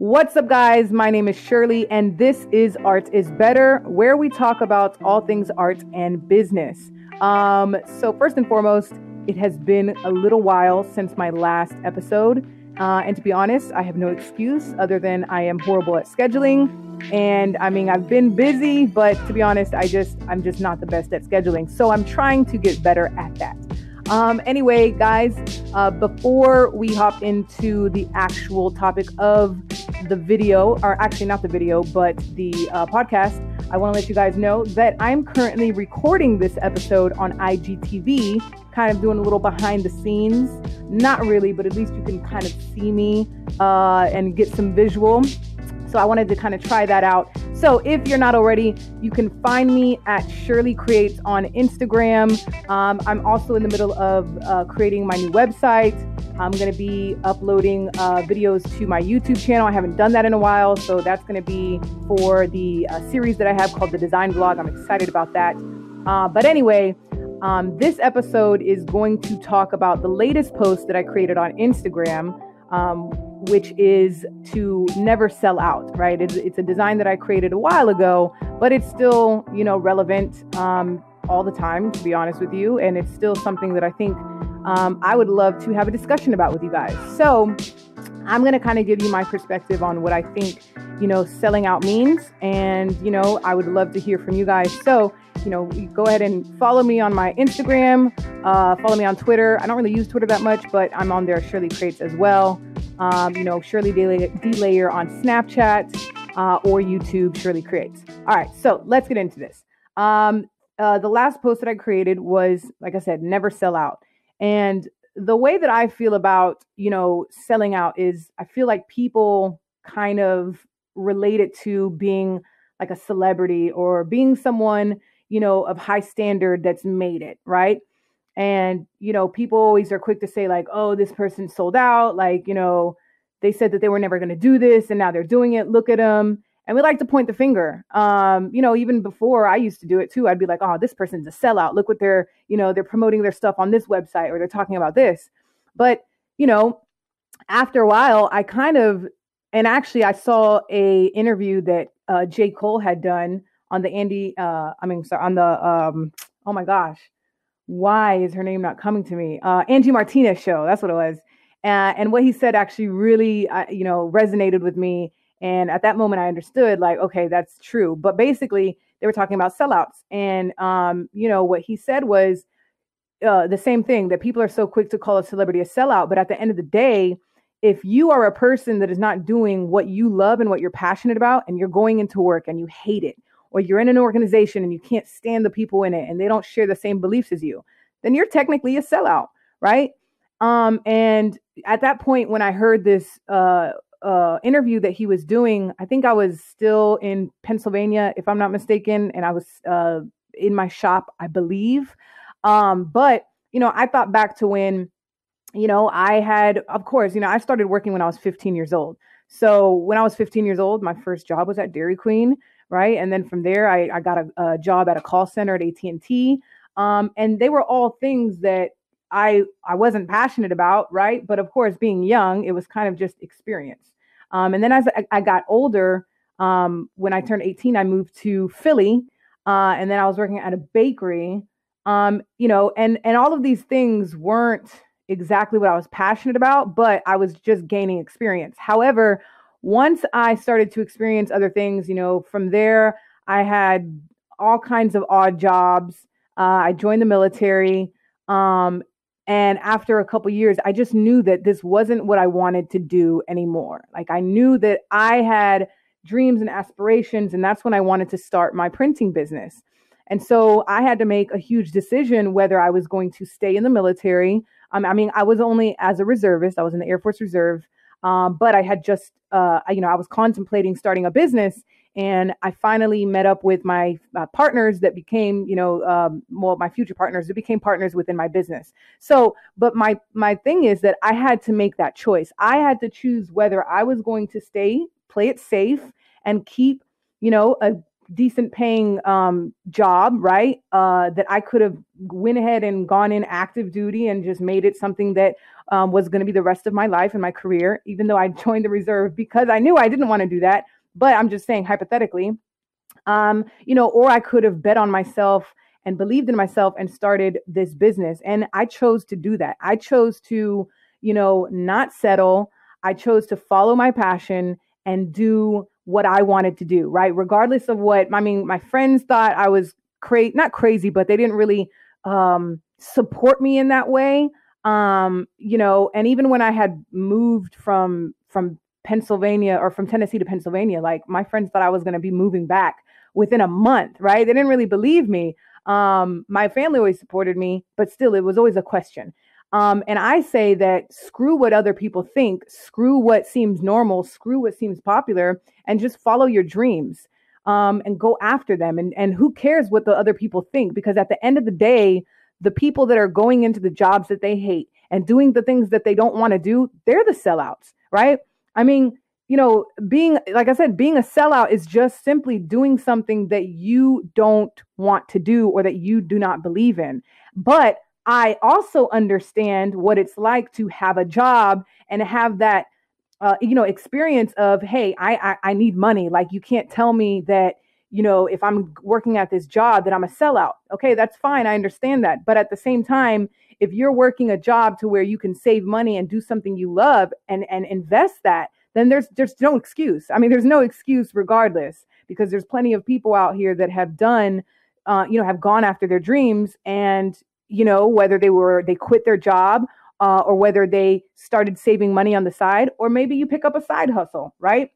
What's up, guys? My name is Shirley, and this is Art is Better, where we talk about all things art and business. Um, so, first and foremost, it has been a little while since my last episode. Uh, and to be honest, I have no excuse other than I am horrible at scheduling. And I mean, I've been busy, but to be honest, I just, I'm just not the best at scheduling. So I'm trying to get better at that. Um, anyway, guys, uh, before we hop into the actual topic of the video, or actually not the video, but the uh, podcast, I want to let you guys know that I'm currently recording this episode on IGTV, kind of doing a little behind the scenes. Not really, but at least you can kind of see me uh, and get some visual. So I wanted to kind of try that out. So if you're not already, you can find me at Shirley Creates on Instagram. Um, I'm also in the middle of uh, creating my new website. I'm going to be uploading uh, videos to my YouTube channel. I haven't done that in a while, so that's going to be for the uh, series that I have called the Design Vlog. I'm excited about that. Uh, but anyway, um, this episode is going to talk about the latest post that I created on Instagram um, which is to never sell out, right? It's, it's, a design that I created a while ago, but it's still, you know, relevant um, all the time, to be honest with you. And it's still something that I think um, I would love to have a discussion about with you guys. So I'm going to kind of give you my perspective on what I think, you know, selling out means. And, you know, I would love to hear from you guys. So, you know, go ahead and follow me on my Instagram, uh, follow me on Twitter. I don't really use Twitter that much, but I'm on there, Shirley Creates as well. Um, you know, Shirley Delayer on Snapchat uh, or YouTube, Shirley Creates. All right, so let's get into this. Um, uh, the last post that I created was, like I said, never sell out. And the way that I feel about, you know, selling out is I feel like people kind of relate it to being like a celebrity or being someone you know, of high standard that's made it, right? And, you know, people always are quick to say, like, oh, this person sold out. Like, you know, they said that they were never going to do this and now they're doing it. Look at them. And we like to point the finger. Um, you know, even before I used to do it too, I'd be like, oh, this person's a sellout. Look what they're, you know, they're promoting their stuff on this website or they're talking about this. But, you know, after a while, I kind of, and actually I saw a interview that uh, J. Cole had done on the Andy, uh, I mean, sorry, on the, um, oh my gosh, why is her name not coming to me? Uh, Angie Martinez show. That's what it was. Uh, and what he said actually really, uh, you know, resonated with me. And at that moment, I understood, like, okay, that's true. But basically, they were talking about sellouts. And, um, you know, what he said was uh, the same thing that people are so quick to call a celebrity a sellout. But at the end of the day, if you are a person that is not doing what you love and what you're passionate about, and you're going into work and you hate it, or you're in an organization and you can't stand the people in it and they don't share the same beliefs as you, then you're technically a sellout, right? Um, and at that point, when I heard this uh, interview that he was doing, I think I was still in Pennsylvania, if I'm not mistaken, and I was uh, in my shop, I believe. Um, but you know, I thought back to when, you know, I had, of course, you know, I started working when I was 15 years old. So when I was 15 years old, my first job was at Dairy Queen right? And then from there, I, I got a, a job at a call center at AT and T, um, and they were all things that I I wasn't passionate about, right? But of course, being young, it was kind of just experience. Um, and then as I, got older, um, when I turned 18, I moved to Philly, uh, and then I was working at a bakery. Um, you know, and and all of these things weren't exactly what I was passionate about, but I was just gaining experience. However, once I started to experience other things, you know, from there, I had all kinds of odd jobs. Uh, I joined the military. Um, and after a couple years, I just knew that this wasn't what I wanted to do anymore. Like I knew that I had dreams and aspirations, and that's when I wanted to start my printing business. And so I had to make a huge decision whether I was going to stay in the military. Um, I mean, I was only as a reservist, I was in the Air Force Reserve um, but I had just, uh, you know, I was contemplating starting a business, and I finally met up with my uh, partners that became, you know, um, well, my future partners that became partners within my business. So, but my my thing is that I had to make that choice. I had to choose whether I was going to stay, play it safe, and keep, you know, a decent paying um, job, right? Uh, that I could have went ahead and gone in active duty and just made it something that um, was going to be the rest of my life and my career, even though I joined the reserve because I knew I didn't want to do that. But I'm just saying hypothetically, um, you know, or I could have bet on myself and believed in myself and started this business. And I chose to do that. I chose to, you know, not settle. I chose to follow my passion and do what I wanted to do, right? Regardless of what I mean, my friends thought I was crazy, not crazy, but they didn't really um, support me in that way. Um, you know, and even when I had moved from from Pennsylvania or from Tennessee to Pennsylvania, like my friends thought I was going to be moving back within a month, right? They didn't really believe me. Um, my family always supported me, but still, it was always a question. Um, and I say that screw what other people think, screw what seems normal, screw what seems popular, and just follow your dreams um, and go after them. And, and who cares what the other people think? Because at the end of the day, the people that are going into the jobs that they hate and doing the things that they don't want to do, they're the sellouts, right? I mean, you know, being, like I said, being a sellout is just simply doing something that you don't want to do or that you do not believe in. But I also understand what it's like to have a job and have that, uh, you know, experience of, hey, I, I I need money. Like you can't tell me that, you know, if I'm working at this job that I'm a sellout. Okay, that's fine. I understand that. But at the same time, if you're working a job to where you can save money and do something you love and and invest that then there's there's no excuse. I mean, there's no excuse regardless because there's plenty of people out here that have done, uh, you know, have gone after their dreams and you know whether they were they quit their job uh, or whether they started saving money on the side or maybe you pick up a side hustle, right?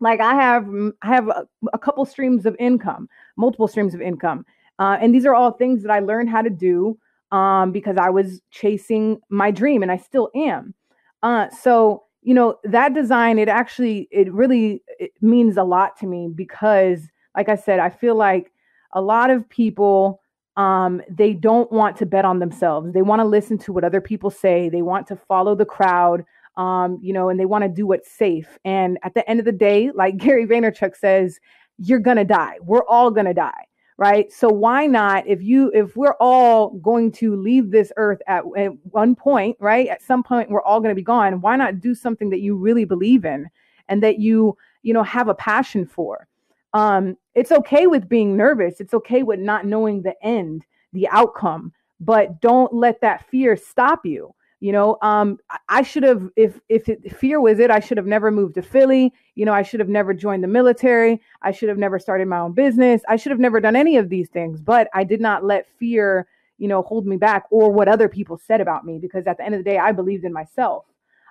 Like I have I have a, a couple streams of income, multiple streams of income, uh, and these are all things that I learned how to do um, because I was chasing my dream and I still am. Uh, so you know that design it actually it really it means a lot to me because like i said i feel like a lot of people um, they don't want to bet on themselves. They want to listen to what other people say. They want to follow the crowd um, you know and they want to do what's safe. And at the end of the day like gary vaynerchuk says you're gonna die. We're all gonna die right? So why not if you if we're all going to leave this earth at, at one point right? At some point we're all going to be gone. Why not do something that you really believe in and that you you know have a passion for? Um it's okay with being nervous. It's okay with not knowing the end the outcome but don't let that fear stop you you know, um, I should have, if if it, fear was it, I should have never moved to Philly. You know, I should have never joined the military. I should have never started my own business. I should have never done any of these things. But I did not let fear, you know, hold me back or what other people said about me because at the end of the day, I believed in myself.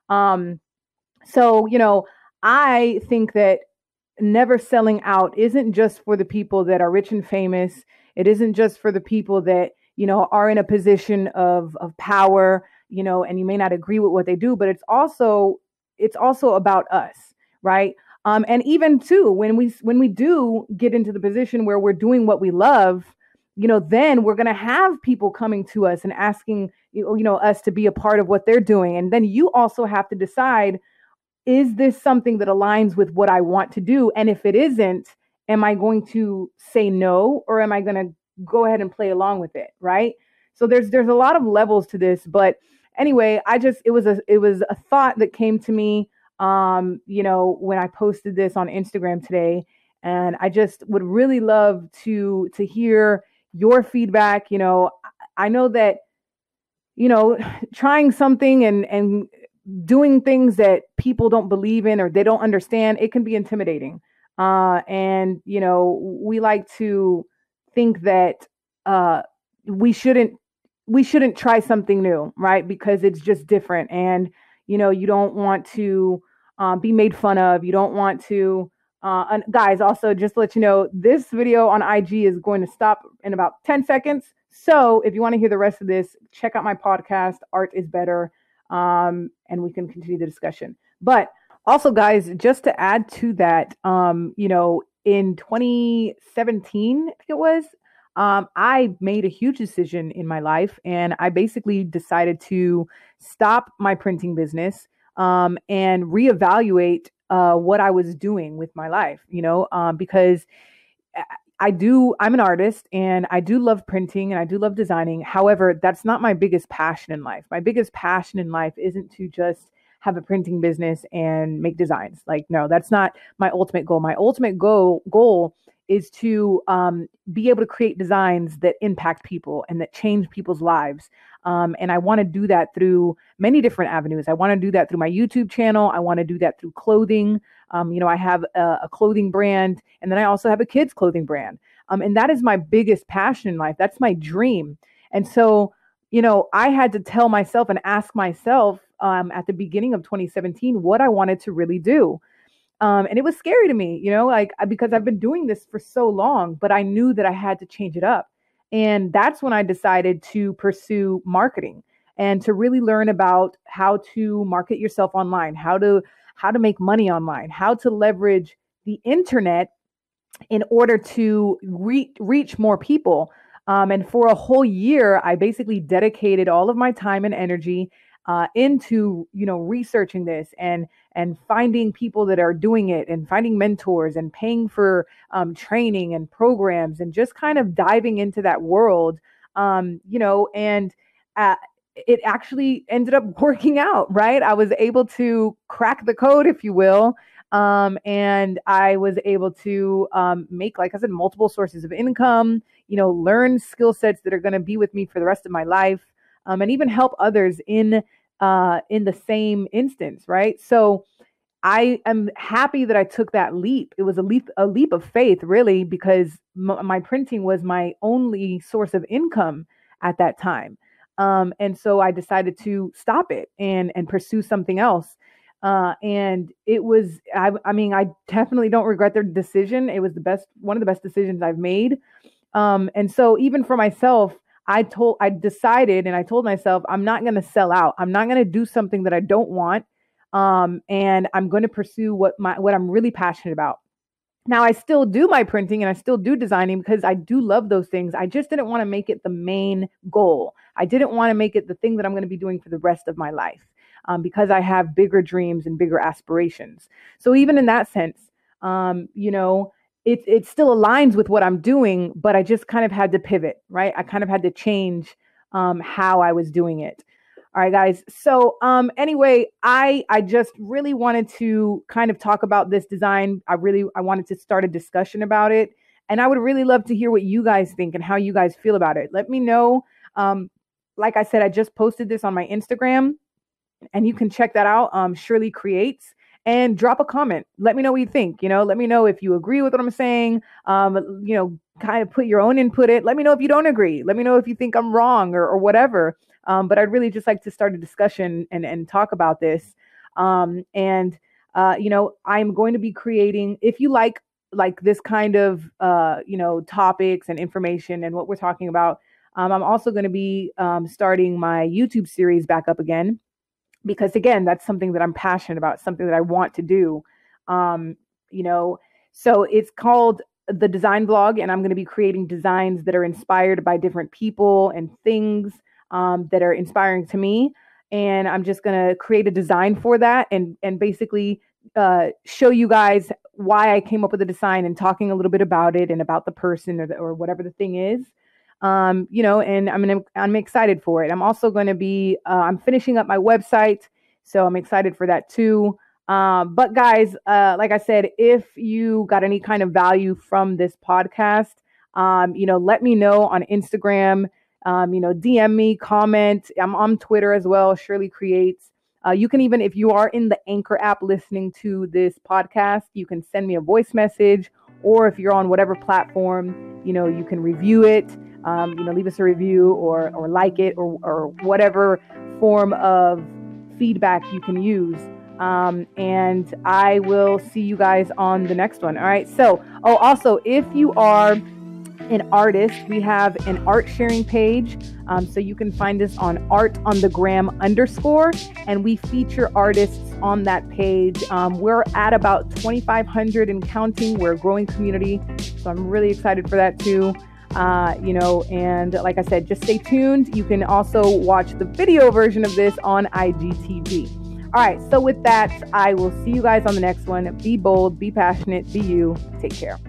Um, so you know, I think that never selling out isn't just for the people that are rich and famous. It isn't just for the people that you know are in a position of of power you know, and you may not agree with what they do, but it's also it's also about us, right? Um, and even too, when we when we do get into the position where we're doing what we love, you know, then we're gonna have people coming to us and asking you know us to be a part of what they're doing, and then you also have to decide is this something that aligns with what I want to do, and if it isn't, am I going to say no or am I to go ahead and play along with it, right? So there's there's a lot of levels to this, but anyway, I just it was a it was a thought that came to me um, you know, when I posted this on Instagram today and I just would really love to to hear your feedback, you know, I know that you know, trying something and and doing things that people don't believe in or they don't understand, it can be intimidating. Uh, and you know, we like to think that uh, we shouldn't we shouldn't try something new, right? Because it's just different. And, you know, you don't want to um, be made fun of. You don't want to, uh, and guys, also just to let you know, this video on IG is going to stop in about 10 seconds. So if you want to hear the rest of this, check out my podcast, Art is Better, um, and we can continue the discussion. But also, guys, just to add to that, um, you know, in 2017, I think it was, um, I made a huge decision in my life, and I basically decided to stop my printing business um, and reevaluate uh, what I was doing with my life. You know, um, because I do, I'm an artist and I do love printing and I do love designing. However, that's not my biggest passion in life. My biggest passion in life isn't to just have a printing business and make designs. Like, no, that's not my ultimate goal. My ultimate goal goal is to um, be able to create designs that impact people and that change people's lives. Um, and I want to do that through many different avenues. I want to do that through my YouTube channel. I want to do that through clothing. Um, you know, I have a, a, clothing brand, and then I also have a kids' clothing brand. Um, and that is my biggest passion in life. That's my dream. And so, you know, I had to tell myself and ask myself um, at the beginning of 2017 what I wanted to really do. Um, and it was scary to me, you know, like because I've been doing this for so long, but I knew that I had to change it up. And that's when I decided to pursue marketing and to really learn about how to market yourself online, how to how to make money online, how to leverage the internet in order to re- reach more people. Um, and for a whole year, I basically dedicated all of my time and energy uh, into you know researching this and and finding people that are doing it and finding mentors and paying for um, training and programs and just kind of diving into that world um, you know and uh, it actually ended up working out right? I was able to crack the code if you will um, and i was able to um, make like i said multiple sources of income you know learn skill sets that are going to be with me for the rest of my life um, and even help others in uh, in the same instance, right? So I am happy that I took that leap. It was a leap a leap of faith, really, because m- my printing was my only source of income at that time. Um, and so I decided to stop it and and pursue something else. Uh, and it was I, I mean I definitely don't regret their decision. It was the best one of the best decisions I've made. Um, and so even for myself, I told I decided and I told myself I'm not going to sell out. I'm not going to do something that I don't want. Um, and I'm going to pursue what my what I'm really passionate about. Now I still do my printing and I still do designing because I do love those things. I just didn't want to make it the main goal. I didn't want to make it the thing that I'm going to be doing for the rest of my life um, because I have bigger dreams and bigger aspirations. So even in that sense, um, you know, it it still aligns with what I'm doing, but I just kind of had to pivot, right? I kind of had to change um, how I was doing it. All right, guys. So um, anyway, I I just really wanted to kind of talk about this design. I really I wanted to start a discussion about it, and I would really love to hear what you guys think and how you guys feel about it. Let me know. Um, like I said, I just posted this on my Instagram, and you can check that out. Um, Shirley Creates and drop a comment. Let me know what you think. You know, let me know if you agree with what I'm saying. Um, you know, kind of put your own input in. Let me know if you don't agree. Let me know if you think I'm wrong or, or whatever. Um, but I'd really just like to start a discussion and, and talk about this. Um, and, uh, you know, I'm going to be creating, if you like, like this kind of, uh, you know, topics and information and what we're talking about, um, I'm also going to be um, starting my YouTube series back up again because again that's something that i'm passionate about something that i want to do um, you know? So it's called the design blog and i'm going to be creating designs that are inspired by different people and things um, that are inspiring to me and i'm just going to create a design for that and and basically uh, show you guys why i came up with the design and talking a little bit about it and about the person or, the, or whatever the thing is um, you know, and I'm gonna, I'm excited for it. I'm also going to be uh, I'm finishing up my website, so I'm excited for that too. Um, but guys, uh, like I said, if you got any kind of value from this podcast, um, you know, let me know on Instagram. Um, you know, DM me, comment. I'm on Twitter as well. Shirley Creates. Uh, you can even, if you are in the Anchor app listening to this podcast, you can send me a voice message, or if you're on whatever platform, you know, you can review it um, you know, leave us a review or or like it or or whatever form of feedback you can use. Um, and I will see you guys on the next one. All right. So, oh, also, if you are an artist, we have an art sharing page. Um, so you can find us on art on the gram underscore, and we feature artists on that page. Um, we're at about 2,500 and counting. We're a growing community. So I'm really excited for that too. Uh, you know, and like I said, just stay tuned. You can also watch the video version of this on IGTV. All right, so with that, I will see you guys on the next one. Be bold, be passionate, be you. Take care.